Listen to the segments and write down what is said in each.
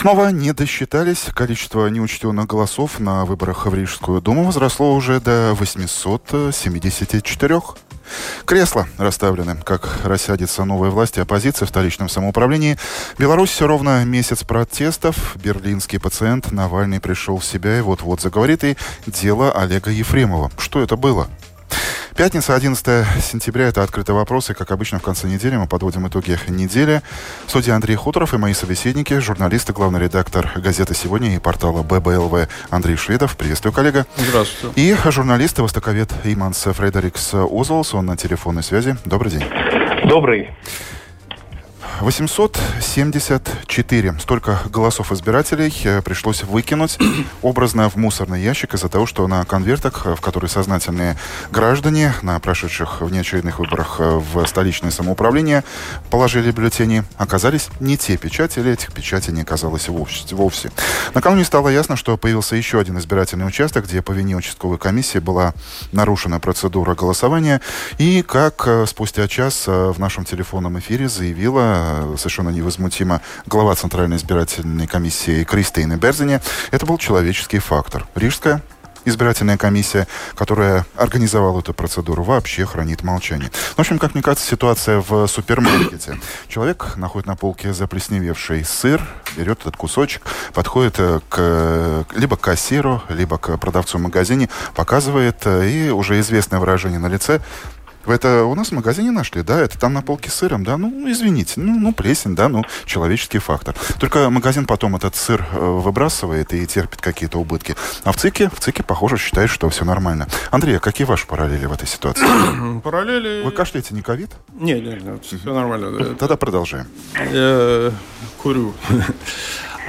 Снова не досчитались. Количество неучтенных голосов на выборах в Рижскую думу возросло уже до 874. Кресла расставлены, как рассядется новая власть и оппозиция в столичном самоуправлении. Беларусь ровно месяц протестов. Берлинский пациент Навальный пришел в себя и вот-вот заговорит. И дело Олега Ефремова. Что это было? Пятница, 11 сентября, это «Открытые вопросы». Как обычно, в конце недели мы подводим итоги недели. В студии Андрей Хуторов и мои собеседники, журналисты, главный редактор газеты «Сегодня» и портала ББЛВ Андрей Шведов. Приветствую, коллега. Здравствуйте. И журналист и востоковед Иманс Фредерикс Озолс. Он на телефонной связи. Добрый день. Добрый. 874. Столько голосов избирателей э, пришлось выкинуть образно в мусорный ящик из-за того, что на конвертах, э, в которые сознательные граждане на прошедших внеочередных выборах э, в столичное самоуправление положили бюллетени, оказались не те печати, или этих печатей не оказалось вовсе. Накануне стало ясно, что появился еще один избирательный участок, где по вине участковой комиссии была нарушена процедура голосования. И как спустя час в нашем телефонном эфире заявила совершенно невозмутимо глава Центральной избирательной комиссии Кристины Берзине, это был человеческий фактор. Рижская избирательная комиссия, которая организовала эту процедуру, вообще хранит молчание. В общем, как мне кажется, ситуация в супермаркете. Человек находит на полке заплесневевший сыр, берет этот кусочек, подходит э, к либо к кассиру, либо к продавцу в магазине, показывает, э, и уже известное выражение на лице вы это у нас в магазине нашли, да? Это там на полке с сыром, да? Ну, извините, ну, ну плесень, да, ну, человеческий фактор. Только магазин потом этот сыр э, выбрасывает и терпит какие-то убытки. А в ЦИКе, в ЦИКе, похоже, считают, что все нормально. Андрей, а какие ваши параллели в этой ситуации? Параллели... Вы кашляете, не ковид? Нет, нет, нет, все нормально. Тогда продолжаем. Я курю.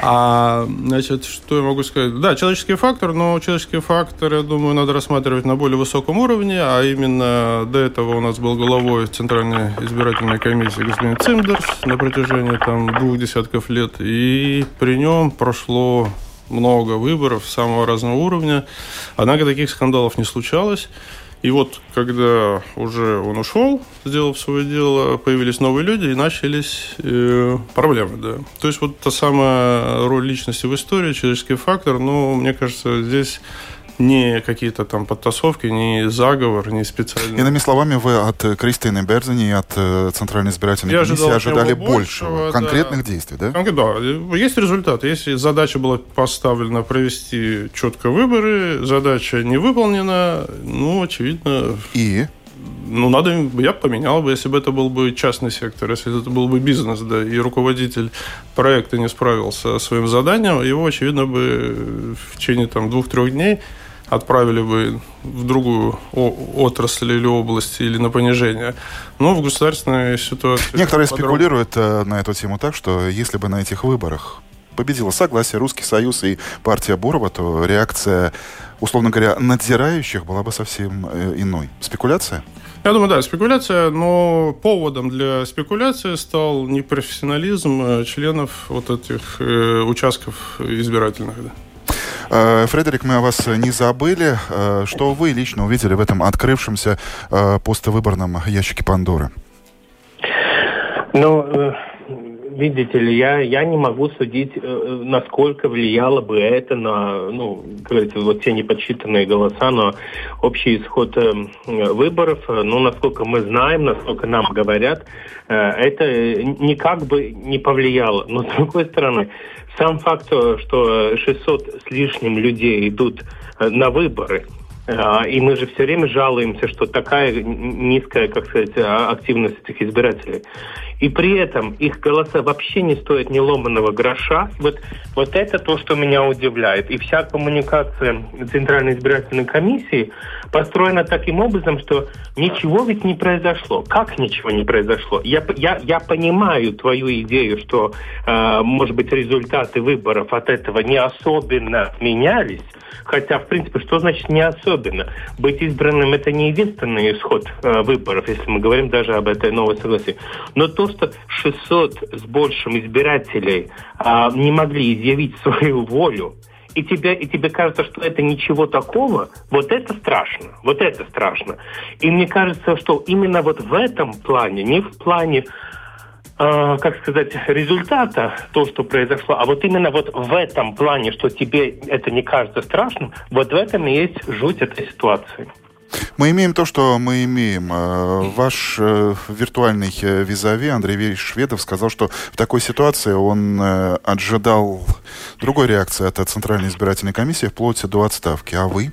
А, значит, что я могу сказать? Да, человеческий фактор, но человеческий фактор, я думаю, надо рассматривать на более высоком уровне, а именно до этого у нас был главой Центральной избирательной комиссии господин Цимдерс на протяжении там двух десятков лет, и при нем прошло много выборов самого разного уровня, однако таких скандалов не случалось. И вот, когда уже он ушел, сделав свое дело, появились новые люди и начались э, проблемы, да. То есть вот та самая роль личности в истории, человеческий фактор, но мне кажется, здесь не какие-то там подтасовки, не заговор, не специальный. Иными словами, вы от Кристины Берзани и от э, Центральной избирательной Я комиссии ожидали большего, конкретных да. действий, да? Да, есть результат. Если задача была поставлена провести четко выборы, задача не выполнена, ну, очевидно... И? ну, надо, я поменял бы, если бы это был бы частный сектор, если это был бы бизнес, да, и руководитель проекта не справился со своим заданием, его, очевидно, бы в течение там двух-трех дней отправили бы в другую отрасль или область или на понижение. Но в государственной ситуации... Некоторые спекулируют э, на эту тему так, что если бы на этих выборах победило согласие Русский Союз и партия Бурова, то реакция, условно говоря, надзирающих была бы совсем э, иной. Спекуляция? Я думаю, да, спекуляция, но поводом для спекуляции стал непрофессионализм э, членов вот этих э, участков избирательных. Да. Э, Фредерик, мы о вас не забыли. Э, что вы лично увидели в этом открывшемся э, поствыборном ящике Пандоры? Ну, видите ли, я, я не могу судить, насколько влияло бы это на, ну, говорится, вот те неподсчитанные голоса, но общий исход выборов, ну, насколько мы знаем, насколько нам говорят, это никак бы не повлияло. Но, с другой стороны, сам факт, что 600 с лишним людей идут э, на выборы, э, и мы же все время жалуемся, что такая низкая, как сказать, а, активность этих избирателей. И при этом их голоса вообще не стоят ни ломаного гроша. Вот, вот это то, что меня удивляет. И вся коммуникация Центральной избирательной комиссии построена таким образом, что ничего ведь не произошло. Как ничего не произошло? Я, я, я понимаю твою идею, что, э, может быть, результаты выборов от этого не особенно менялись. Хотя, в принципе, что значит не особенно? Особенно. Быть избранным – это не единственный исход э, выборов, если мы говорим даже об этой новой согласии. Но то, что 600 с большим избирателей э, не могли изъявить свою волю, и тебе, и тебе кажется, что это ничего такого, вот это страшно, вот это страшно. И мне кажется, что именно вот в этом плане, не в плане э, как сказать, результата, то, что произошло, а вот именно вот в этом плане, что тебе это не кажется страшным, вот в этом и есть жуть этой ситуации. Мы имеем то, что мы имеем. Э, ваш э, виртуальный э, визави Андрей Шведов сказал, что в такой ситуации он ожидал другой реакции от Центральной избирательной комиссии вплоть до отставки. А вы?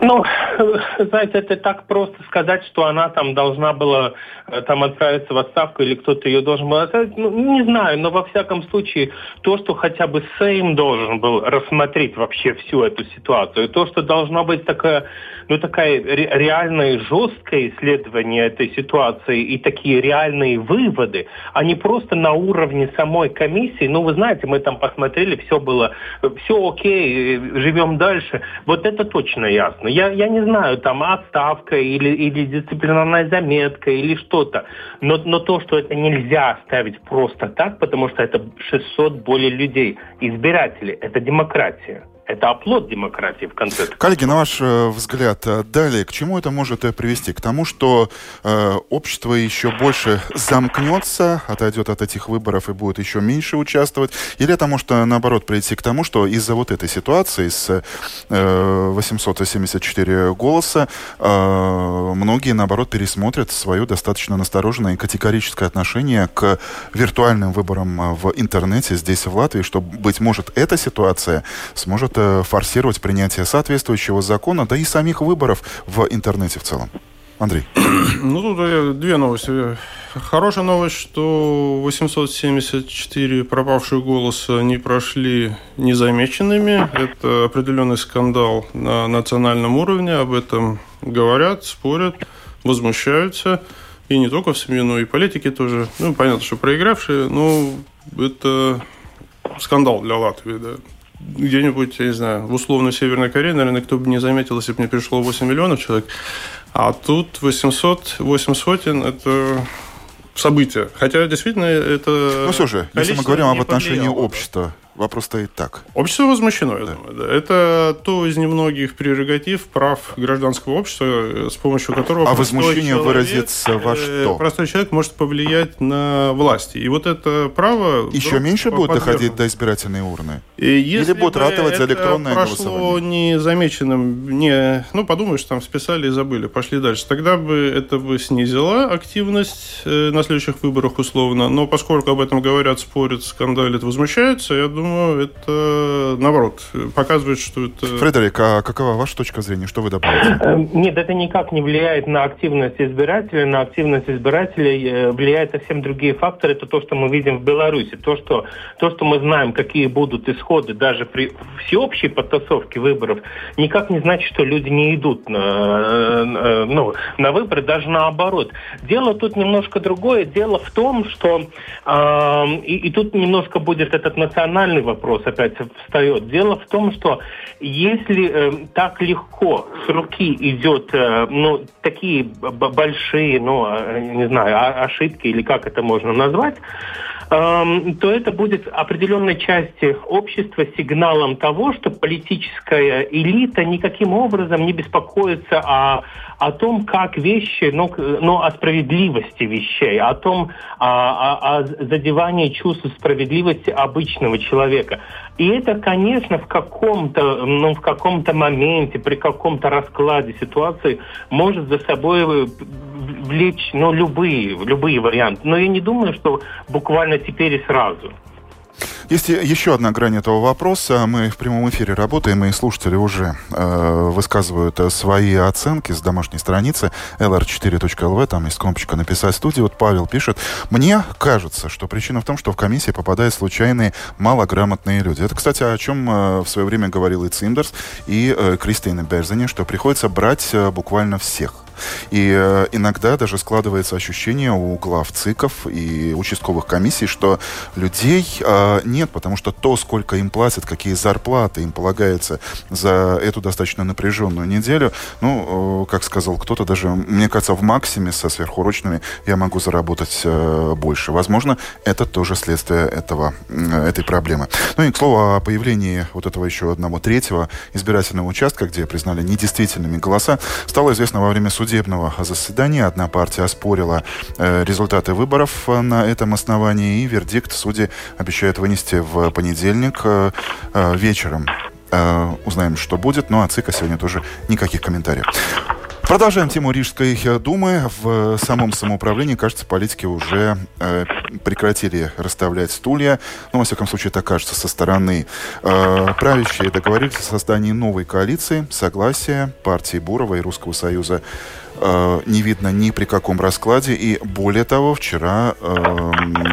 Ну, знаете, это так просто сказать, что она там должна была э, там отправиться в отставку или кто-то ее должен был отправить. Ну, не знаю, но во всяком случае то, что хотя бы Сейм должен был рассмотреть вообще всю эту ситуацию, то, что должно быть такое ну, такая реальное жесткое исследование этой ситуации и такие реальные выводы, а не просто на уровне самой комиссии. Ну, вы знаете, мы там посмотрели, все было, все окей, живем дальше. Вот это точно ясно. Я, я не знаю, там отставка или, или дисциплинарная заметка или что-то. Но, но то, что это нельзя оставить просто так, потому что это 600 более людей, избирателей, это демократия. Это оплот демократии в конце. Коллеги, на ваш э, взгляд, э, далее, к чему это может э, привести? К тому, что э, общество еще больше замкнется, отойдет от этих выборов и будет еще меньше участвовать? Или это может, наоборот, прийти к тому, что из-за вот этой ситуации с э, 874 голоса э, многие, наоборот, пересмотрят свое достаточно настороженное и категорическое отношение к виртуальным выборам в интернете здесь, в Латвии, что, быть может, эта ситуация сможет форсировать принятие соответствующего закона, да и самих выборов в интернете в целом. Андрей. Ну, тут две новости. Хорошая новость, что 874 пропавших голоса не прошли незамеченными. Это определенный скандал на национальном уровне. Об этом говорят, спорят, возмущаются. И не только в СМИ, но и политики тоже. Ну, понятно, что проигравшие. Но это скандал для Латвии, да где-нибудь, я не знаю, в условной Северной Корее, наверное, кто бы не заметил, если бы мне пришло 8 миллионов человек. А тут 800, 8 сотен – это событие. Хотя, действительно, это... Ну, все же, если мы говорим об отношении общества, Вопрос стоит так. Общество возмущено, я да. думаю. Да. Это то из немногих прерогатив прав гражданского общества, с помощью которого... А возмущение человек, выразится во э, что? Простой человек может повлиять на власти. И вот это право... Еще меньше будет доходить до избирательной урны? И если Или будет ратовать за электронное прошло голосование? незамеченным, не... Ну, подумаешь, там списали и забыли, пошли дальше. Тогда бы это бы снизило активность э, на следующих выборах условно. Но поскольку об этом говорят, спорят, скандалят, возмущаются, я думаю, думаю, это наоборот показывает, что это... Фредерик, а какова ваша точка зрения? Что вы добавите? Э, нет, это никак не влияет на активность избирателей. На активность избирателей э, влияют совсем другие факторы. Это то, что мы видим в Беларуси. То, что, то, что мы знаем, какие будут исходы даже при всеобщей подтасовке выборов, никак не значит, что люди не идут на, э, ну, на выборы, даже наоборот. Дело тут немножко другое. Дело в том, что э, и, и тут немножко будет этот национальный главный вопрос опять встает. Дело в том, что если э, так легко с руки идет, э, ну, такие большие, ну, э, не знаю, ошибки или как это можно назвать, эм, то это будет определенной части общества сигналом того, что политическая элита никаким образом не беспокоится о о том, как вещи, ну, ну о справедливости вещей, о том, о, о, о задевании чувств справедливости обычного человека. И это, конечно, в каком-то, ну, в каком-то моменте, при каком-то раскладе ситуации может за собой влечь, ну, любые, любые варианты. Но я не думаю, что буквально теперь и сразу. Есть еще одна грань этого вопроса. Мы в прямом эфире работаем, и слушатели уже э, высказывают э, свои оценки с домашней страницы lr4.lv. Там есть кнопочка «Написать студию». Вот Павел пишет. Мне кажется, что причина в том, что в комиссии попадают случайные малограмотные люди. Это, кстати, о чем э, в свое время говорил и Циндерс, и э, Кристина Берзани, что приходится брать э, буквально всех. И э, иногда даже складывается ощущение у глав ЦИКов и участковых комиссий, что людей э, нет, потому что то, сколько им платят, какие зарплаты им полагается за эту достаточно напряженную неделю, ну, э, как сказал кто-то, даже, мне кажется, в максиме со сверхурочными я могу заработать больше. Возможно, это тоже следствие этого, этой проблемы. Ну и, к слову, о появлении вот этого еще одного третьего избирательного участка, где признали недействительными голоса, стало известно во время судебного заседания. Одна партия оспорила э, результаты выборов на этом основании, и вердикт судьи обещают вынести в понедельник э, э, вечером. Э, узнаем, что будет. Ну а ЦИКа сегодня тоже никаких комментариев. Продолжаем тему Рижской думы. В самом самоуправлении, кажется, политики уже э, прекратили расставлять стулья. Ну, во всяком случае, так кажется со стороны. Э, правящие договорились о создании новой коалиции, согласия партии Бурова и Русского Союза э, не видно ни при каком раскладе. И более того, вчера э,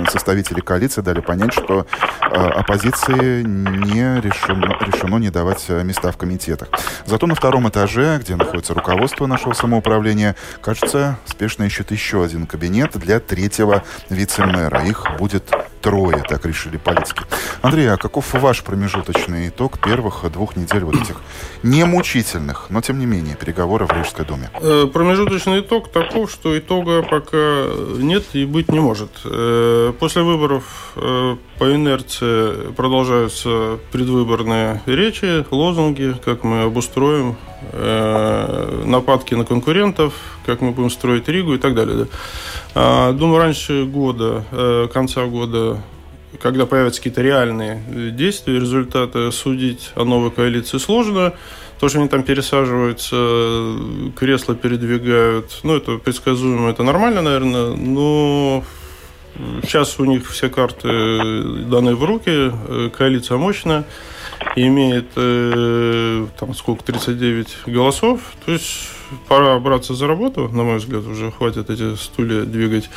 составители коалиции дали понять, что э, оппозиции не решено, решено не давать э, места в комитетах. Зато на втором этаже, где находится руководство нашего самоуправления, кажется, спешно ищет еще один кабинет для третьего вице-мэра. Их будет трое, так решили политики. Андрей, а каков ваш промежуточный итог первых двух недель вот этих немучительных, но тем не менее переговоров в Рижской думе? Э, промежуточный итог таков, что итога пока нет и быть не может. Э, после выборов э, по инерции продолжаются предвыборные речи, лозунги, как мы обустроим нападки на конкурентов, как мы будем строить Ригу и так далее. А, думаю, раньше года, конца года когда появятся какие-то реальные действия, результаты, судить о новой коалиции сложно. То, что они там пересаживаются, кресла передвигают, ну, это предсказуемо, это нормально, наверное, но сейчас у них все карты даны в руки, коалиция мощная, имеет э, там сколько, 39 голосов, то есть пора браться за работу, на мой взгляд, уже хватит эти стулья двигать.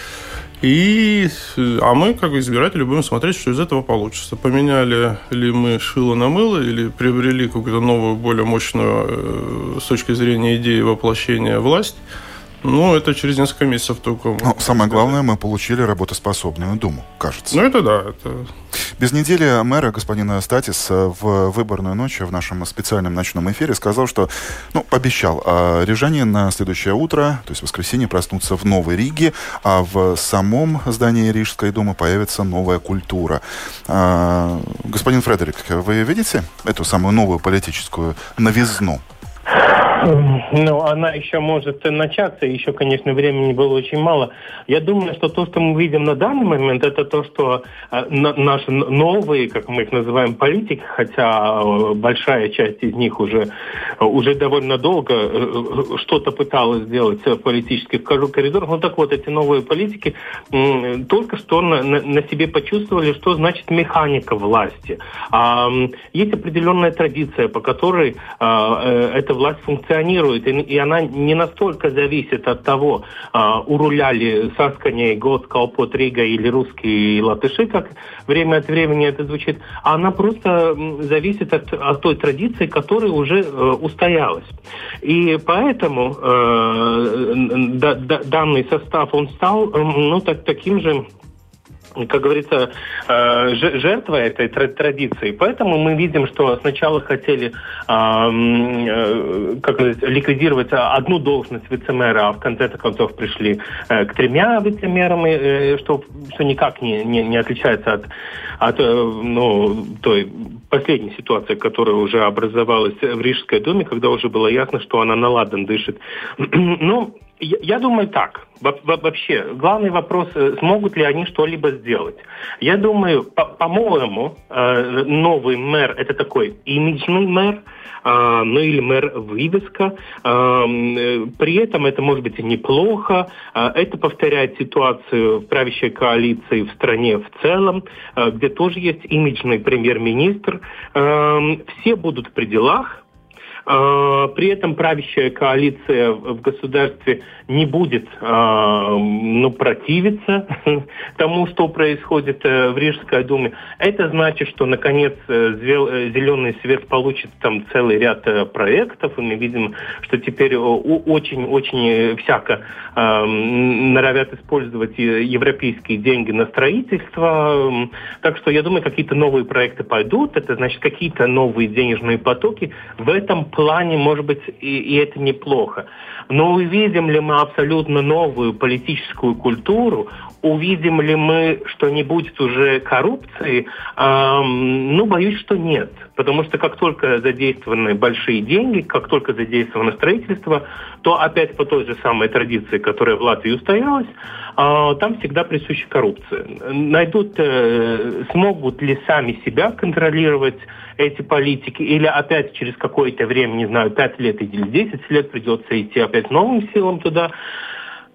И, а мы, как избиратели, будем смотреть, что из этого получится. Поменяли ли мы шило на мыло или приобрели какую-то новую, более мощную э, с точки зрения идеи воплощения власть. Ну, это через несколько месяцев только. Ну, самое главное, мы получили работоспособную Думу, кажется. Ну, это да. Это... Без недели мэра господина Статис в выборную ночь в нашем специальном ночном эфире сказал, что, ну, пообещал, а рижане на следующее утро, то есть в воскресенье, проснутся в Новой Риге, а в самом здании Рижской думы появится новая культура. А, господин Фредерик, вы видите эту самую новую политическую новизну? Ну, она еще может начаться, еще, конечно, времени было очень мало. Я думаю, что то, что мы видим на данный момент, это то, что э, наши новые, как мы их называем, политики, хотя э, большая часть из них уже, уже довольно долго э, что-то пыталась сделать в политических коридорах. Ну так вот, эти новые политики только что на, на, себе почувствовали, что значит механика власти. Есть определенная традиция, по которой эта власть функционирует функционирует, и, и она не настолько зависит от того, а, у руля ли Саскани, Калпот, Рига или русские латыши, как время от времени это звучит, а она просто зависит от, от той традиции, которая уже э, устоялась. И поэтому э, да, да, данный состав, он стал ну, так, таким же как говорится, э, жертва этой традиции. Поэтому мы видим, что сначала хотели э, как ликвидировать одну должность вице-мэра, а в конце концов пришли э, к тремя вице-мэрам, что, что никак не, не, не отличается от, от ну, той последней ситуации, которая уже образовалась в Рижской думе, когда уже было ясно, что она наладан дышит. ну, я, думаю так. Вообще, главный вопрос, э, смогут ли они что-либо сделать. Я думаю, по-моему, э, новый мэр – это такой имиджный мэр, а, ну или мэр вывеска. А, при этом это может быть и неплохо. Это повторяет ситуацию в правящей коалиции в стране в целом, где тоже есть имиджный премьер-министр. Все будут при делах, при этом правящая коалиция в государстве не будет а, ну, противиться тому, что происходит э, в Рижской думе. Это значит, что наконец э, э, зеленый свет получит там целый ряд проектов, и мы видим, что теперь очень-очень всяко норовят использовать европейские деньги на строительство. Так что я думаю, какие-то новые проекты пойдут, это значит какие-то новые денежные потоки. В этом плане, может быть, и, и это неплохо. Но увидим ли мы абсолютно новую политическую культуру, увидим ли мы, что не будет уже коррупции, эм, ну, боюсь, что нет. Потому что как только задействованы большие деньги, как только задействовано строительство, то опять по той же самой традиции, которая в Латвии устоялась, э, там всегда присуща коррупция. Найдут, э, смогут ли сами себя контролировать эти политики, или опять через какое-то время, не знаю, 5 лет или 10 лет придется идти опять новым силам туда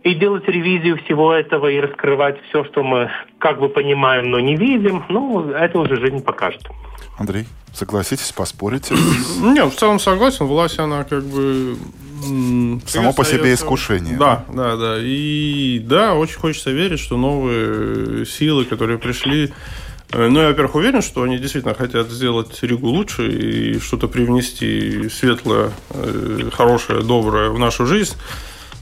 и делать ревизию всего этого и раскрывать все, что мы как бы понимаем, но не видим, ну, это уже жизнь покажет. Андрей, согласитесь, поспорите? Нет, в целом согласен. Власть, она как бы... Само по себе искушение. Да, да, да. И да, очень хочется верить, что новые силы, которые пришли, э, ну, я, во-первых, уверен, что они действительно хотят сделать Ригу лучше и что-то привнести светлое, э, хорошее, доброе в нашу жизнь.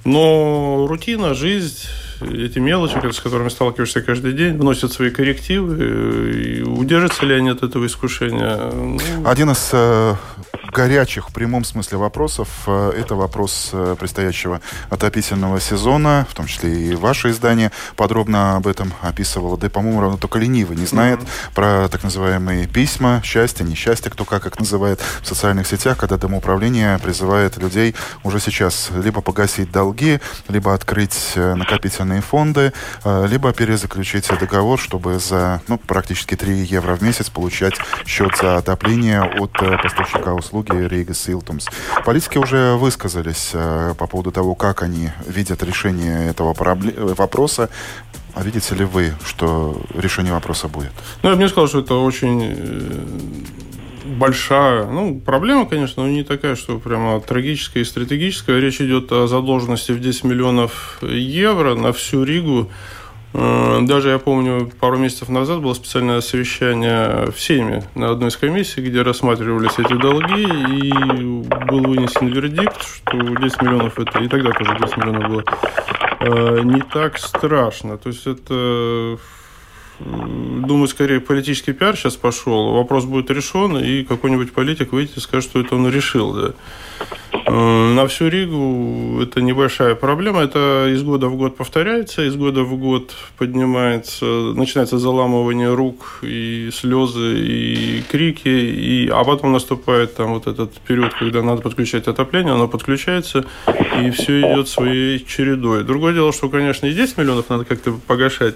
Но рутина, жизнь, эти мелочи, с которыми сталкиваешься каждый день, вносят свои коррективы. И удержатся ли они от этого искушения? Ну, Один из э, горячих в прямом смысле вопросов. Э, это вопрос э, предстоящего отопительного сезона, в том числе и ваше издание подробно об этом описывало. Да и, по-моему, равно только ленивый не знает mm-hmm. про так называемые письма, счастье, несчастье, кто как их называет в социальных сетях, когда домоуправление призывает людей уже сейчас либо погасить долги, либо открыть э, накопительные фонды, либо перезаключить договор, чтобы за ну, практически 3 евро в месяц получать счет за отопление от поставщика услуг услуги Рига Силтумс. Политики уже высказались э, по поводу того, как они видят решение этого вопроса. А видите ли вы, что решение вопроса будет? Ну, я бы не сказал, что это очень э, большая, ну, проблема, конечно, но не такая, что прямо трагическая и стратегическая. Речь идет о задолженности в 10 миллионов евро на всю Ригу. Э, даже я помню, пару месяцев назад было специальное совещание в Сейме на одной из комиссий, где рассматривались эти долги, и был вынесен вердикт, что 10 миллионов это, и тогда тоже 10 миллионов было, э, не так страшно. То есть это думаю, скорее политический пиар сейчас пошел, вопрос будет решен, и какой-нибудь политик выйдет и скажет, что это он решил. Да. На всю Ригу это небольшая проблема. Это из года в год повторяется, из года в год поднимается, начинается заламывание рук и слезы, и крики, и, а потом наступает там вот этот период, когда надо подключать отопление, оно подключается, и все идет своей чередой. Другое дело, что, конечно, и 10 миллионов надо как-то погашать.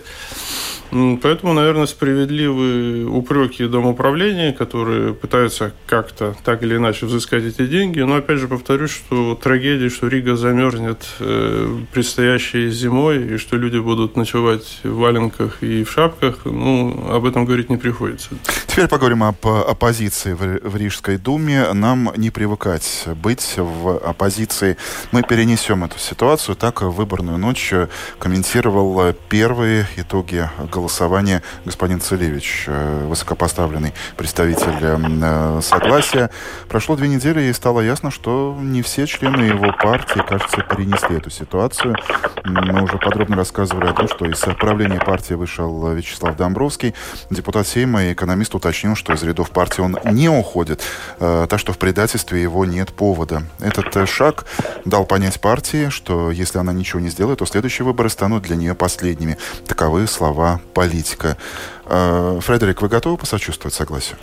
Поэтому, наверное, справедливые упреки домоуправления, которые пытаются как-то так или иначе взыскать эти деньги. Но опять же повторюсь, что трагедия, что Рига замерзнет э, предстоящей зимой, и что люди будут ночевать в валенках и в шапках, ну, об этом говорить не приходится. Теперь поговорим об оппозиции в, в Рижской думе. Нам не привыкать быть в оппозиции. Мы перенесем эту ситуацию. Так, выборную ночь комментировал первые итоги господин Целевич, э, высокопоставленный представитель э, Согласия. Прошло две недели, и стало ясно, что не все члены его партии, кажется, перенесли эту ситуацию. Мы уже подробно рассказывали о том, что из правления партии вышел Вячеслав Домбровский. Депутат Сейма и экономист уточнил, что из рядов партии он не уходит, э, так что в предательстве его нет повода. Этот шаг дал понять партии, что если она ничего не сделает, то следующие выборы станут для нее последними. Таковы слова политика. Э, Фредерик, вы готовы посочувствовать согласию?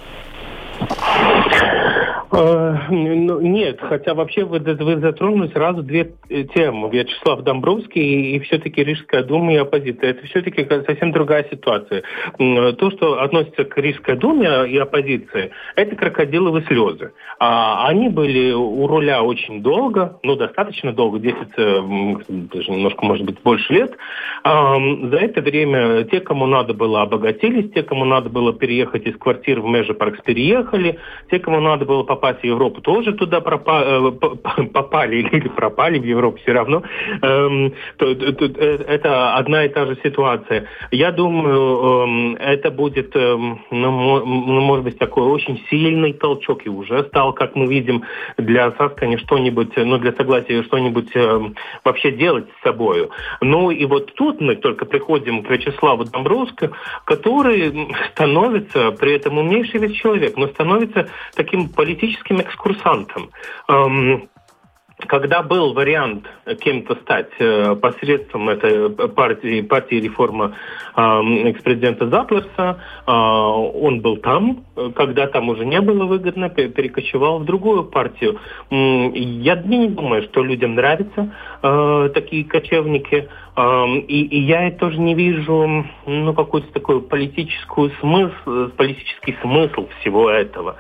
Э, ну, нет, хотя вообще вы, вы затронули сразу две э, темы. Вячеслав Домбровский и, все-таки Рижская дума и оппозиция. Это все-таки совсем другая ситуация. То, что относится к Рижской думе и оппозиции, это крокодиловые слезы. А, они были у руля очень долго, ну, достаточно долго, 10, э, даже немножко, может быть, больше лет. А, за это время те, кому надо было, обогатились, те, кому надо было переехать из квартир в Межи Паркс, переехали, те, кому надо было попасть попасть в Европу, тоже туда пропа попали или пропали в Европу все равно. Эм, это одна и та же ситуация. Я думаю, эм, это будет, эм, ну, ну, может быть, такой очень сильный толчок, и уже стал, как мы видим, для Саскани что-нибудь, ну, для согласия что-нибудь вообще делать с собой. Ну, и вот тут мы только приходим к Вячеславу Домбровскому, который становится, при этом умнейший весь человек, но становится таким политическим экскурсантом когда был вариант кем-то стать э, посредством этой партии, партии реформа э, экс-президента Заплерса, э, он был там, когда там уже не было выгодно, перекочевал в другую партию. Я не думаю, что людям нравятся такие кочевники, и, и я тоже не вижу ну, какой-то такой политическую смысл, политический смысл всего этого.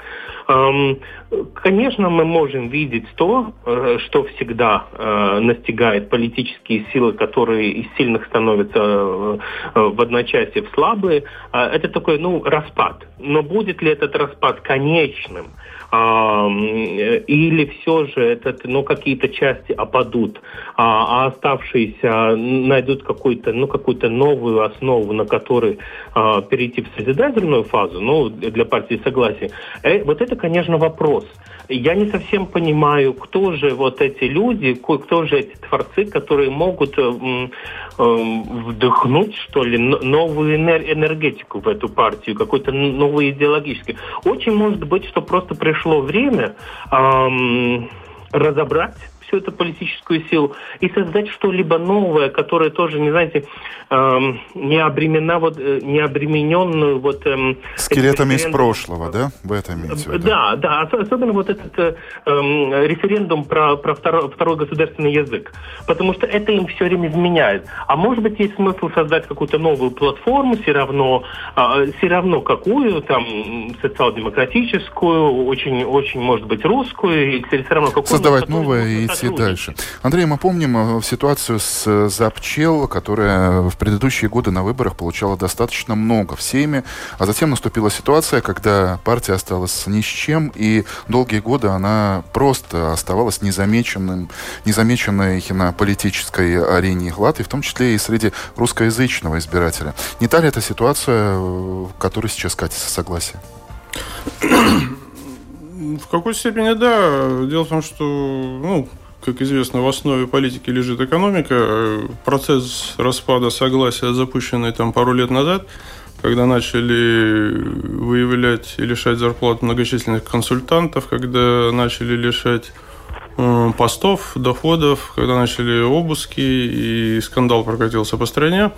Конечно, мы можем видеть то, э, что всегда э, настигает политические силы, которые из сильных становятся э, в одночасье в слабые. Это такой, ну, распад. Но будет ли этот распад конечным? Или все же этот, ну, какие-то части опадут, а, а оставшиеся найдут какую-то, ну, какую-то новую основу, на которой а, перейти в созидательную фазу, ну, для партии согласия. Э, вот это, конечно, вопрос. Я не совсем понимаю, кто же вот эти люди, кто же эти творцы, которые могут э, э, вдохнуть, что ли, новую энергетику в эту партию, какой-то новый идеологический. Очень может быть, что просто пришло время эм, разобрать всю эту политическую силу и создать что-либо новое, которое тоже, не знаете, эм, не обремена вот э, не обремененную вот эм, скелетами из прошлого, да, в этом имеете в Да, да, особенно вот этот э, эм, референдум про про второй, второй государственный язык, потому что это им все время изменяет. А может быть есть смысл создать какую-то новую платформу, все равно э, все равно какую там социал-демократическую, очень очень может быть русскую, или все равно какую. Создавать новое и идти дальше. Андрей, мы помним э, ситуацию с э, Запчел, которая в предыдущие годы на выборах получала достаточно много в Сейме, а затем наступила ситуация, когда партия осталась ни с чем, и долгие годы она просто оставалась незамеченным, незамеченной на политической арене Латвии, в том числе и среди русскоязычного избирателя. Не та ли эта ситуация, в которой сейчас катится согласие? В какой степени да. Дело в том, что ну, как известно, в основе политики лежит экономика. Процесс распада согласия, запущенный там пару лет назад, когда начали выявлять и лишать зарплат многочисленных консультантов, когда начали лишать э, постов, доходов, когда начали обыски и скандал прокатился по стране.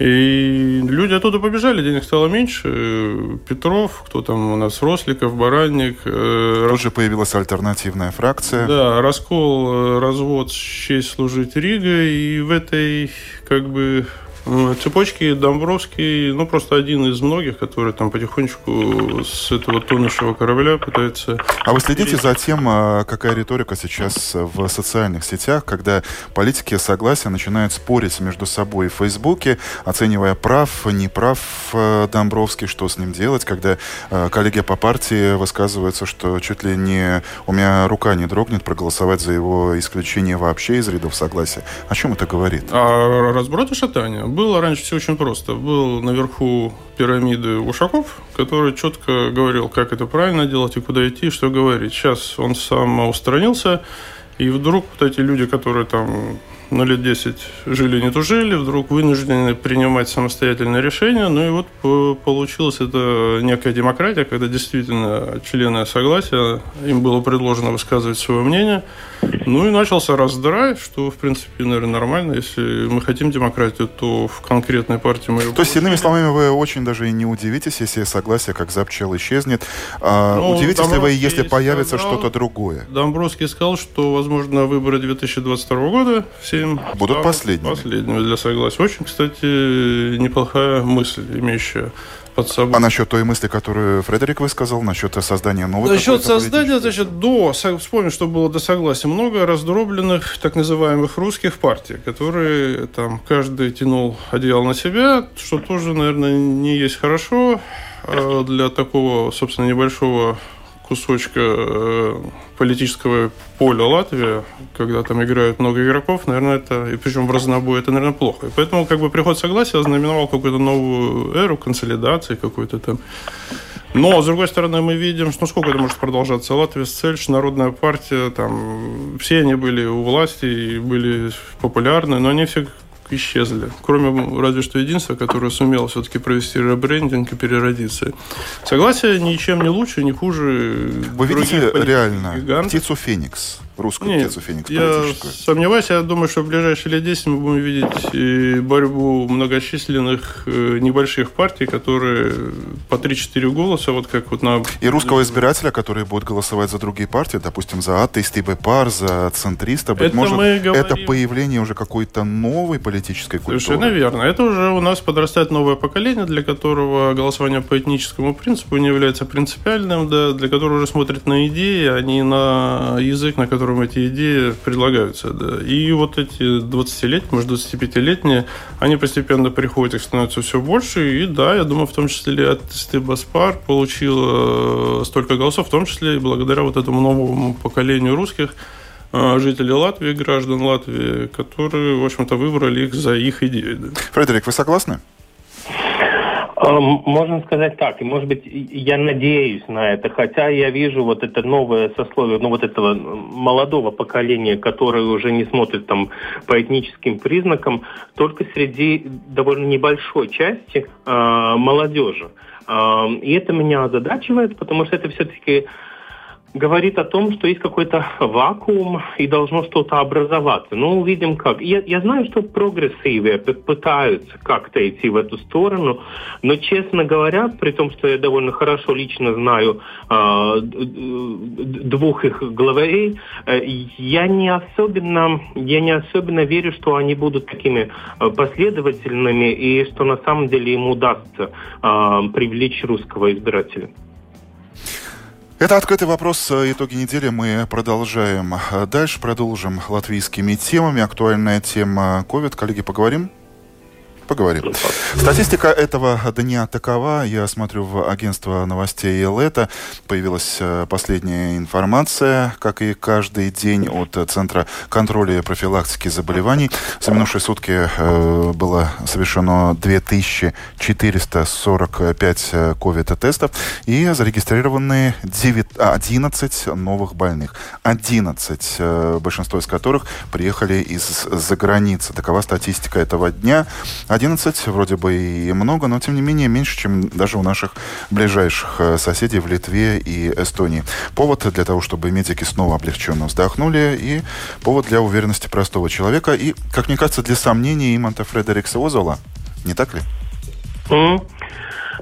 И люди оттуда побежали, денег стало меньше. Петров, кто там у нас, Росликов, Баранник. Э, Тут же появилась альтернативная фракция. Да, раскол, э, развод, честь служить Рига. И в этой как бы Цепочки Домбровский, ну, просто один из многих, который там потихонечку с этого тонущего корабля пытается... А вы следите за тем, а, какая риторика сейчас в социальных сетях, когда политики согласия начинают спорить между собой в Фейсбуке, оценивая прав, не прав э, Домбровский, что с ним делать, когда э, коллеги по партии высказываются, что чуть ли не у меня рука не дрогнет проголосовать за его исключение вообще из рядов согласия. О чем это говорит? А разброд и шатание было раньше все очень просто. Был наверху пирамиды Ушаков, который четко говорил, как это правильно делать и куда идти, что говорить. Сейчас он сам устранился, и вдруг вот эти люди, которые там ну, лет 10 жили, не тужили, вдруг вынуждены принимать самостоятельные решения. Ну и вот получилась это некая демократия, когда действительно члены согласия, им было предложено высказывать свое мнение. Ну и начался раздрай, что, в принципе, наверное, нормально. Если мы хотим демократию, то в конкретной партии мы То есть, иными словами, вы очень даже и не удивитесь, если согласие как запчел исчезнет. А, ну, удивитесь ли вы, если появится что-то другое? Домбровский сказал, что, возможно, выборы 2022 года всем будут последними. Последними для согласия. Очень, кстати, неплохая мысль, имеющая под собой. А насчет той мысли, которую Фредерик высказал, насчет создания новой Насчет создания, значит, до, вспомним, что было до согласия, много раздробленных так называемых русских партий, которые там каждый тянул одеяло на себя, что тоже, наверное, не есть хорошо а для такого, собственно, небольшого кусочка э, политического поля Латвии, когда там играют много игроков, наверное, это, и причем в разнобой, это, наверное, плохо. И поэтому как бы приход согласия ознаменовал какую-то новую эру консолидации, какой-то там но, с другой стороны, мы видим, что ну, сколько это может продолжаться. Латвия, Сельш, Народная партия, там, все они были у власти и были популярны, но они все исчезли. Кроме разве что единства, которое сумело все-таки провести ребрендинг и переродиться. Согласие ничем не лучше, не хуже. Вы видите реально гигантов. птицу Феникс? Русскую Нет, птицу Феникс я сомневаюсь. Я думаю, что в ближайшие лет 10 мы будем видеть борьбу многочисленных э, небольших партий, которые по 3-4 голоса, вот как вот на... И русского избирателя, который будет голосовать за другие партии, допустим, за атеист и пар, за центриста, быть это может, говорим... это появление уже какой-то новой политической культуры. Совершенно верно. Это уже у нас подрастает новое поколение, для которого голосование по этническому принципу не является принципиальным, да, для которого уже смотрят на идеи, а не на язык, на котором которым эти идеи предлагаются. Да. И вот эти 20-летние, может, 25-летние, они постепенно приходят, их становится все больше. И да, я думаю, в том числе от Стебаспар получила э, столько голосов, в том числе и благодаря вот этому новому поколению русских, э, жителей Латвии, граждан Латвии, которые, в общем-то, выбрали их за их идеи. Да. Фредерик, вы согласны? Можно сказать так, и может быть я надеюсь на это, хотя я вижу вот это новое сословие, ну вот этого молодого поколения, которое уже не смотрит там по этническим признакам, только среди довольно небольшой части э, молодежи. Э, и это меня озадачивает, потому что это все-таки говорит о том, что есть какой-то вакуум и должно что-то образоваться. Ну, увидим как. Я, я знаю, что прогрессивы пытаются как-то идти в эту сторону, но, честно говоря, при том, что я довольно хорошо лично знаю э, двух их главарей, э, я не особенно, я не особенно верю, что они будут такими э, последовательными и что на самом деле им удастся э, привлечь русского избирателя. Это «Открытый вопрос». Итоги недели мы продолжаем. Дальше продолжим латвийскими темами. Актуальная тема COVID. Коллеги, поговорим? Поговорим. Статистика этого дня такова. Я смотрю в агентство новостей Лета. Появилась э, последняя информация, как и каждый день от Центра контроля и профилактики заболеваний. За минувшие сутки э, было совершено 2445 ковид-тестов и зарегистрированы 9, 11 новых больных. 11, э, большинство из которых приехали из-за границы. Такова статистика этого дня. 11 вроде бы и много, но тем не менее меньше, чем даже у наших ближайших э, соседей в Литве и Эстонии. Повод для того, чтобы медики снова облегченно вздохнули, и повод для уверенности простого человека, и, как мне кажется, для сомнений Иманта Фредерикса Озола. Не так ли? Mm.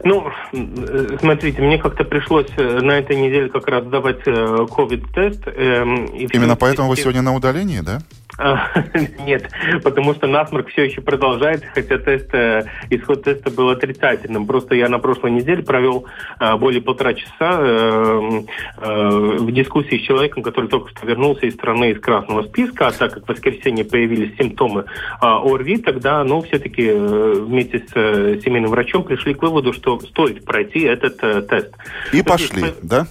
Ну, э, смотрите, мне как-то пришлось э, на этой неделе как раз сдавать COVID-тест. Эм, Именно поэтому вы сегодня на удалении, да? Нет, потому что насморк все еще продолжается, хотя тест, э, исход теста был отрицательным. Просто я на прошлой неделе провел э, более полтора часа э, в дискуссии с человеком, который только что вернулся из страны из красного списка, а так как в воскресенье появились симптомы ОРВИ, тогда, ну, все-таки вместе с семейным врачом пришли к выводу, что стоит пройти этот тест. И пошли, да?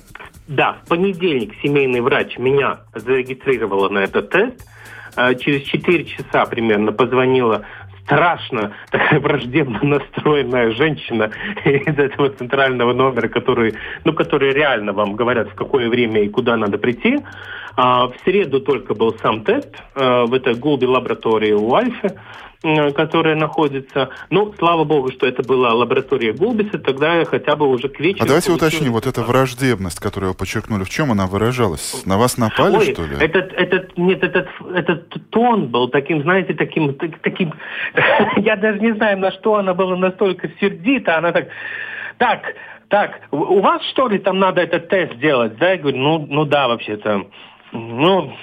Да, в понедельник семейный врач меня зарегистрировала на этот тест – а, через 4 часа примерно позвонила страшно такая враждебно настроенная женщина из этого центрального номера, который, ну, которые реально вам говорят, в какое время и куда надо прийти. А, в среду только был сам тест а, в этой Гулби лаборатории у Альфы которая находится. Ну, слава богу, что это была лаборатория Гулбиса, тогда хотя бы уже к вечеру... А давайте уточним, вот эта враждебность, которую вы подчеркнули, в чем она выражалась? На вас напали, Ой, что ли? Этот, этот, нет, этот, этот тон был таким, знаете, таким, таким... Я даже не знаю, на что она была настолько сердита, она так... Так, так, у вас что ли там надо этот тест делать? Да, я говорю, ну, ну да, вообще-то. Ну,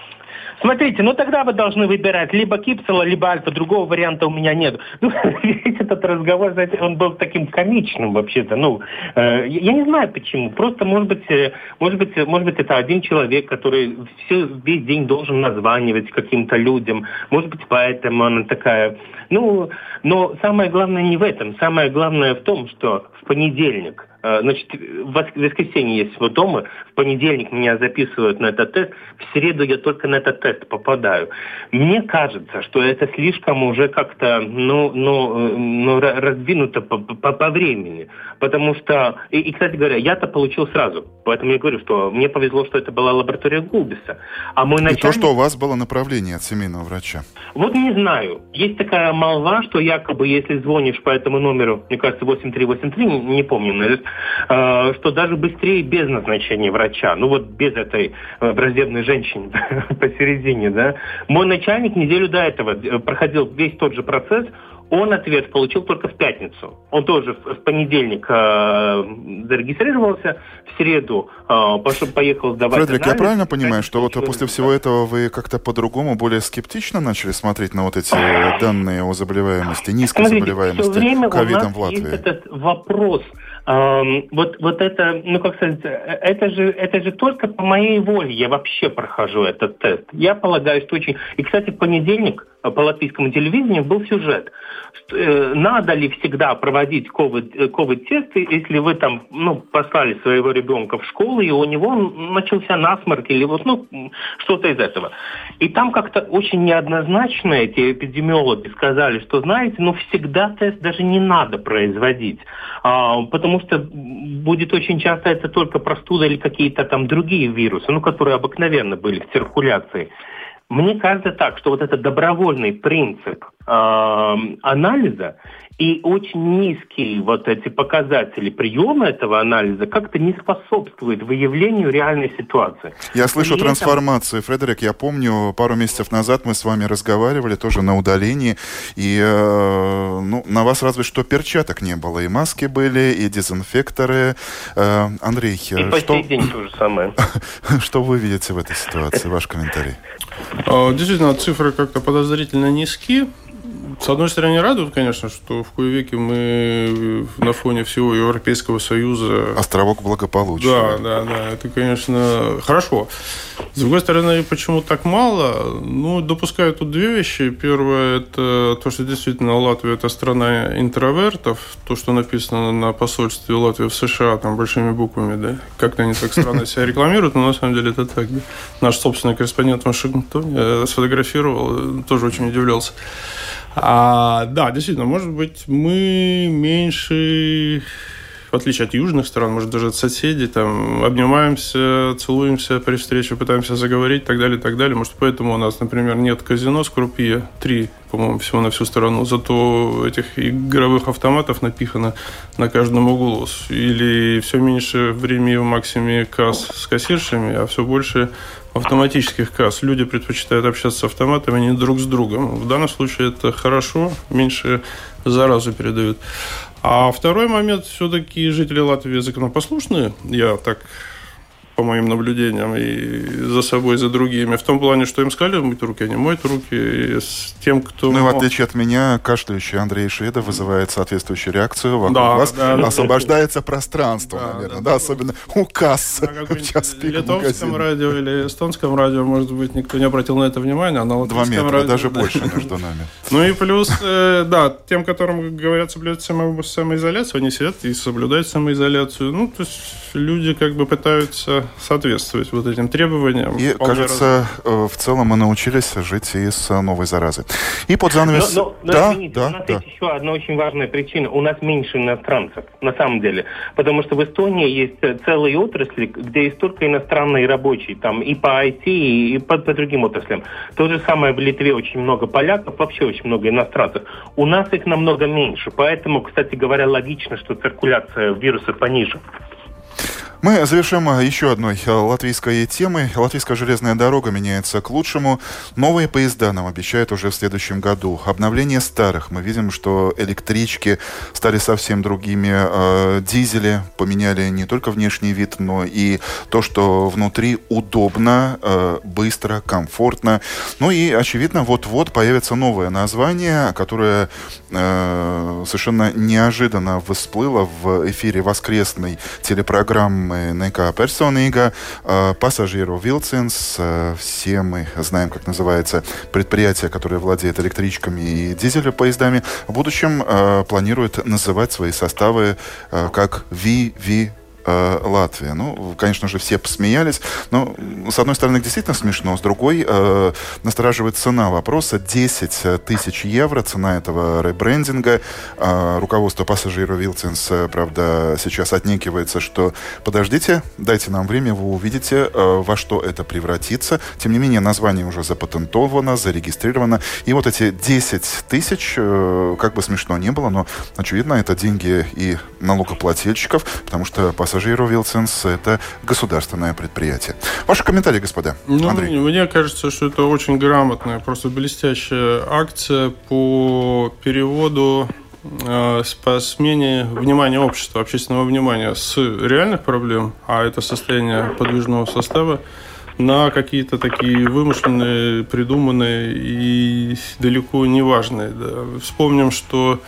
Смотрите, ну тогда вы должны выбирать либо Кипсела, либо Альфа. Другого варианта у меня нет. Ну, весь этот разговор, знаете, он был таким комичным вообще-то. Ну, э, я не знаю почему. Просто, может быть, э, может быть, может быть, это один человек, который все, весь день должен названивать каким-то людям. Может быть, поэтому она такая... Ну, но самое главное не в этом. Самое главное в том, что в понедельник Э, значит, в воскресенье всего дома, в понедельник меня записывают на этот тест, в среду я только на этот тест попадаю. Мне кажется, что это слишком уже как-то, ну, ну, э, ну раздвинуто по, по, по времени. Потому что, и, и, кстати говоря, я-то получил сразу. Поэтому я говорю, что мне повезло, что это была лаборатория Гулбиса. А мой начальник... И то, что у вас было направление от семейного врача. Вот не знаю. Есть такая молва, что якобы, если звонишь по этому номеру, мне кажется, 8383, не, не помню, наверное, Э, что даже быстрее без назначения врача, ну вот без этой э, враждебной женщины посередине, да. Мой начальник неделю до этого э, проходил весь тот же процесс, он ответ получил только в пятницу. Он тоже в понедельник э, зарегистрировался, в среду э, пошел, поехал сдавать Фредерик, анализ, я правильно понимаю, что вот после всего этого вы как-то по-другому, более скептично начали смотреть на вот эти данные о заболеваемости, низкой Смотрите, заболеваемости ковидом в Латвии? Есть этот вопрос – вот, вот это, ну как сказать, это же, это же только по моей воле я вообще прохожу этот тест. Я полагаю, что очень... И, кстати, в понедельник по латвийскому телевидению был сюжет. Э, надо ли всегда проводить COVID-тесты, э, если вы там, ну, послали своего ребенка в школу, и у него начался насморк или вот, ну, что-то из этого. И там как-то очень неоднозначно эти эпидемиологи сказали, что, знаете, ну, всегда тест даже не надо производить, а, потому что будет очень часто это только простуда или какие-то там другие вирусы, ну, которые обыкновенно были в циркуляции. Мне кажется так, что вот этот добровольный принцип э, анализа и очень низкие вот эти показатели приема этого анализа как-то не способствуют выявлению реальной ситуации. Я слышу При трансформацию, этом... Фредерик. Я помню, пару месяцев назад мы с вами разговаривали тоже на удалении, и э, ну, на вас разве что перчаток не было. И маски были, и дезинфекторы. Э, Андрей, и по что... день то же самое. что вы видите в этой ситуации? Ваш комментарий. А, действительно, цифры как-то подозрительно низкие. С одной стороны, радует, конечно, что в кое веке мы на фоне всего Европейского Союза... Островок благополучия. Да, да, да. Это, конечно, хорошо. С другой стороны, почему так мало? Ну, допускаю тут две вещи. Первое, это то, что действительно Латвия – это страна интровертов. То, что написано на посольстве Латвии в США, там, большими буквами, да. Как-то они так странно себя рекламируют, но на самом деле это так. Да? Наш собственный корреспондент в Вашингтоне э, сфотографировал, тоже очень удивлялся. А, да, действительно, может быть, мы меньше, в отличие от южных стран, может, даже от соседей, там, обнимаемся, целуемся при встрече, пытаемся заговорить и так далее, и так далее. Может, поэтому у нас, например, нет казино с крупье, три, по-моему, всего на всю страну. Зато этих игровых автоматов напихано на каждом углу. Или все меньше времени в максиме касс с кассиршами, а все больше автоматических касс. Люди предпочитают общаться с автоматами, а не друг с другом. В данном случае это хорошо, меньше заразу передают. А второй момент, все-таки жители Латвии законопослушные. Я так по моим наблюдениям, и за собой, и за другими. В том плане, что им сказали мыть руки, они моют руки. И с тем, кто... Ну, и в отличие от меня, кашляющий Андрей Шеда вызывает соответствующую реакцию. Вокруг да, вас да, освобождается да, пространство, да, наверное. Да, да, особенно у кассы в час пик литовском радио или эстонском радио, может быть, никто не обратил на это внимание, а на Два метра, радио, даже да. больше между нами. Ну и плюс, э, да, тем, которым говорят соблюдать самоизоляцию, они сидят и соблюдают самоизоляцию. Ну, то есть люди как бы пытаются соответствовать вот этим требованиям. И, кажется, раз... Э, в целом мы научились жить и с новой заразой. И под занавес... Но, но, но да, извините, да, у нас да. есть еще одна очень важная причина. У нас меньше иностранцев, на самом деле. Потому что в Эстонии есть э, целые отрасли, где есть только иностранные рабочие. Там и по IT, и по, по другим отраслям. То же самое в Литве очень много поляков, вообще очень много иностранцев. У нас их намного меньше. Поэтому, кстати говоря, логично, что циркуляция вируса пониже. Мы завершим э, еще одной э, латвийской темой. Латвийская железная дорога меняется к лучшему. Новые поезда нам обещают уже в следующем году. Обновление старых. Мы видим, что электрички стали совсем другими. Э, дизели поменяли не только внешний вид, но и то, что внутри удобно, быстро, комфортно. Ну и, очевидно, вот-вот появится новое название, которое совершенно неожиданно всплыло в эфире воскресной телепрограммы pakalpojumi nekā personīgā. Пассажиру Вилценс, все мы знаем, как называется предприятие, которое владеет электричками и дизель-поездами, в будущем планирует называть свои составы как VV э, Латвия. Ну, конечно же, все посмеялись. Но, с одной стороны, действительно смешно, с другой, э, настораживает цена вопроса. 10 тысяч евро цена этого ребрендинга. Э, руководство пассажира Вилтинс, э, правда, сейчас отнекивается, что подождите, дайте нам время, вы увидите, э, во что это превратится. Тем не менее, название уже запатентовано, зарегистрировано. И вот эти 10 тысяч, э, как бы смешно не было, но, очевидно, это деньги и налогоплательщиков, потому что пассажиры пассажиру Вилсенс – это государственное предприятие. Ваши комментарии, господа. Ну, Андрей. Мне кажется, что это очень грамотная, просто блестящая акция по переводу э, по смене внимания общества, общественного внимания с реальных проблем, а это состояние подвижного состава, на какие-то такие вымышленные, придуманные и далеко не важные. Да. Вспомним, что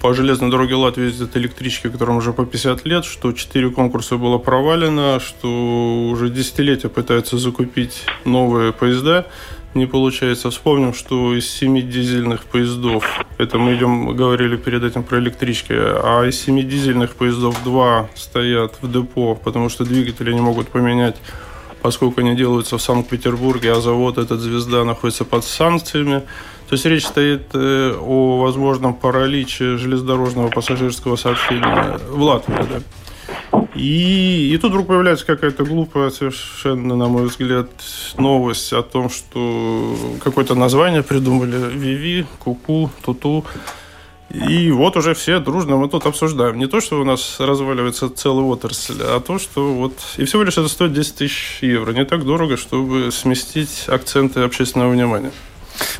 По железной дороге Латвии ездят электрички, которым уже по 50 лет, что 4 конкурса было провалено, что уже десятилетия пытаются закупить новые поезда. Не получается. Вспомним, что из 7 дизельных поездов, это мы идем, говорили перед этим про электрички, а из 7 дизельных поездов 2 стоят в депо, потому что двигатели не могут поменять поскольку они делаются в Санкт-Петербурге, а завод этот «Звезда» находится под санкциями. То есть речь стоит э, о возможном параличе железнодорожного пассажирского сообщения в Латвии. Да? И, и тут вдруг появляется какая-то глупая, совершенно, на мой взгляд, новость о том, что какое-то название придумали Виви, Куку, Туту. И вот уже все дружно мы тут обсуждаем. Не то, что у нас разваливается целый отрасль, а то, что вот... И всего лишь это стоит 10 тысяч евро. Не так дорого, чтобы сместить акценты общественного внимания.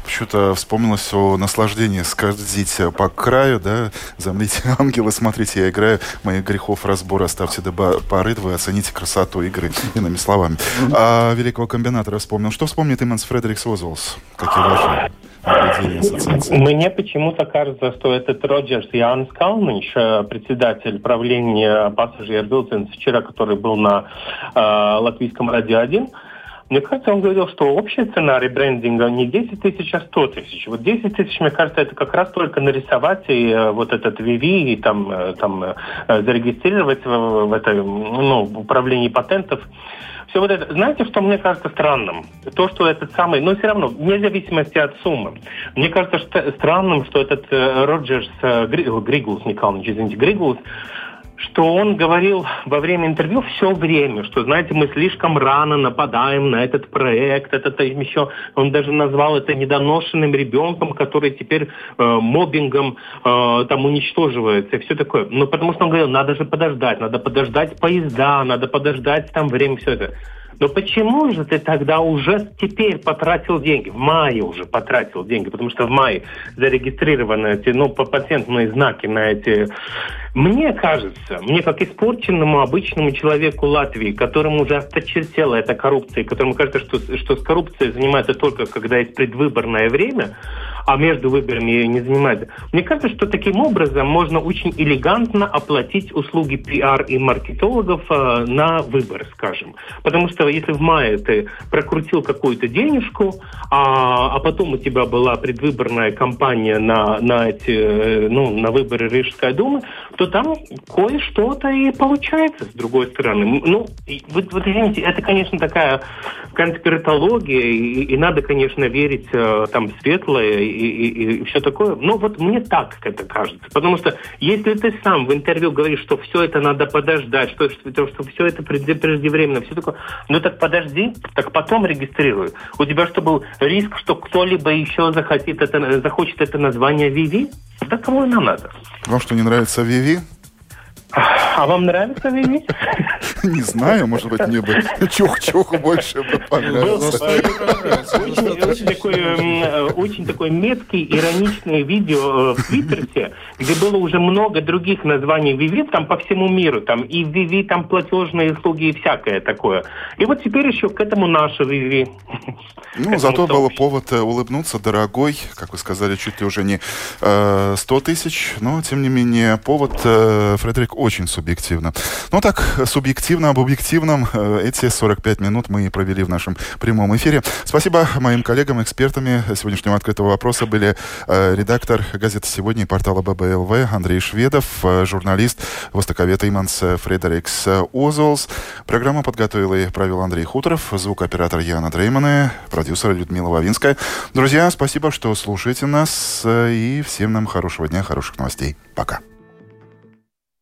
Почему-то вспомнилось о наслаждении скользить по краю, да, замрите ангелы, смотрите, я играю, моих грехов разбор оставьте до поры, вы оцените красоту игры, иными словами. А великого комбинатора вспомнил. Что вспомнит Иманс Фредерикс Озволс? Какие ваши мне почему-то кажется, что этот Роджерс Янс Калнич, э, председатель правления пассажир Билдинс, вчера, который был на э, латвийском радио 1, мне кажется, он говорил, что общая цена ребрендинга не 10 тысяч, а 100 тысяч. Вот 10 тысяч, мне кажется, это как раз только нарисовать и э, вот этот VV и там, э, там э, зарегистрировать в, в это, ну, управлении патентов. Все вот это. Знаете, что мне кажется странным? То, что этот самый, но все равно, вне зависимости от суммы. Мне кажется что, странным, что этот э, Роджерс, э, Григулс, Николаевич, извините, Григулс, что он говорил во время интервью все время, что, знаете, мы слишком рано нападаем на этот проект, это еще, он даже назвал это недоношенным ребенком, который теперь э, мобингом э, там уничтоживается и все такое. Ну, потому что он говорил, надо же подождать, надо подождать поезда, надо подождать там время, все это. Но почему же ты тогда уже теперь потратил деньги? В мае уже потратил деньги, потому что в мае зарегистрированы эти, ну, патентные знаки на эти мне кажется, мне как испорченному обычному человеку Латвии, которому уже осточертела эта коррупция, которому кажется, что, что с коррупцией занимается только когда есть предвыборное время, а между выборами ее не занимается. Мне кажется, что таким образом можно очень элегантно оплатить услуги пиар и маркетологов э, на выборы, скажем. Потому что если в мае ты прокрутил какую-то денежку, а, а потом у тебя была предвыборная кампания на, на, эти, э, ну, на выборы Рижской думы, то там кое-что-то и получается, с другой стороны. Ну, вот, вот извините, это, конечно, такая конспиратология, и, и надо, конечно, верить э, там светлое и, и, и все такое. Но вот мне так это кажется. Потому что если ты сам в интервью говоришь, что все это надо подождать, что, что, что все это преждевременно, все такое, ну так подожди, так потом регистрируй. У тебя что был риск, что кто-либо еще захотит это, захочет это название Виви? Да кому нам надо? Вам что, не нравится Виви? А вам нравится Виви? Не знаю, может быть, мне бы чух-чух больше бы понравился. Очень такой, э, очень такой меткий, ироничное видео э, в Твиттере, где было уже много других названий Виви там по всему миру. Там и Виви, там платежные услуги и всякое такое. И вот теперь еще к этому наша Виви. Ну, зато был повод э, улыбнуться, дорогой, как вы сказали, чуть ли уже не 100 тысяч, но, тем не менее, повод Фредерик очень субъективно. Ну так, субъективно об объективном э, эти 45 минут мы провели в нашем прямом эфире. Спасибо моим коллегам, экспертами сегодняшнего открытого вопроса были э, редактор газеты «Сегодня» и портала ББЛВ Андрей Шведов, э, журналист, востоковед Иманс Фредерикс Озолс. Программу подготовил и провел Андрей Хуторов, звукооператор Яна Дрейманы, продюсер Людмила Вавинская. Друзья, спасибо, что слушаете нас, и всем нам хорошего дня, хороших новостей. Пока.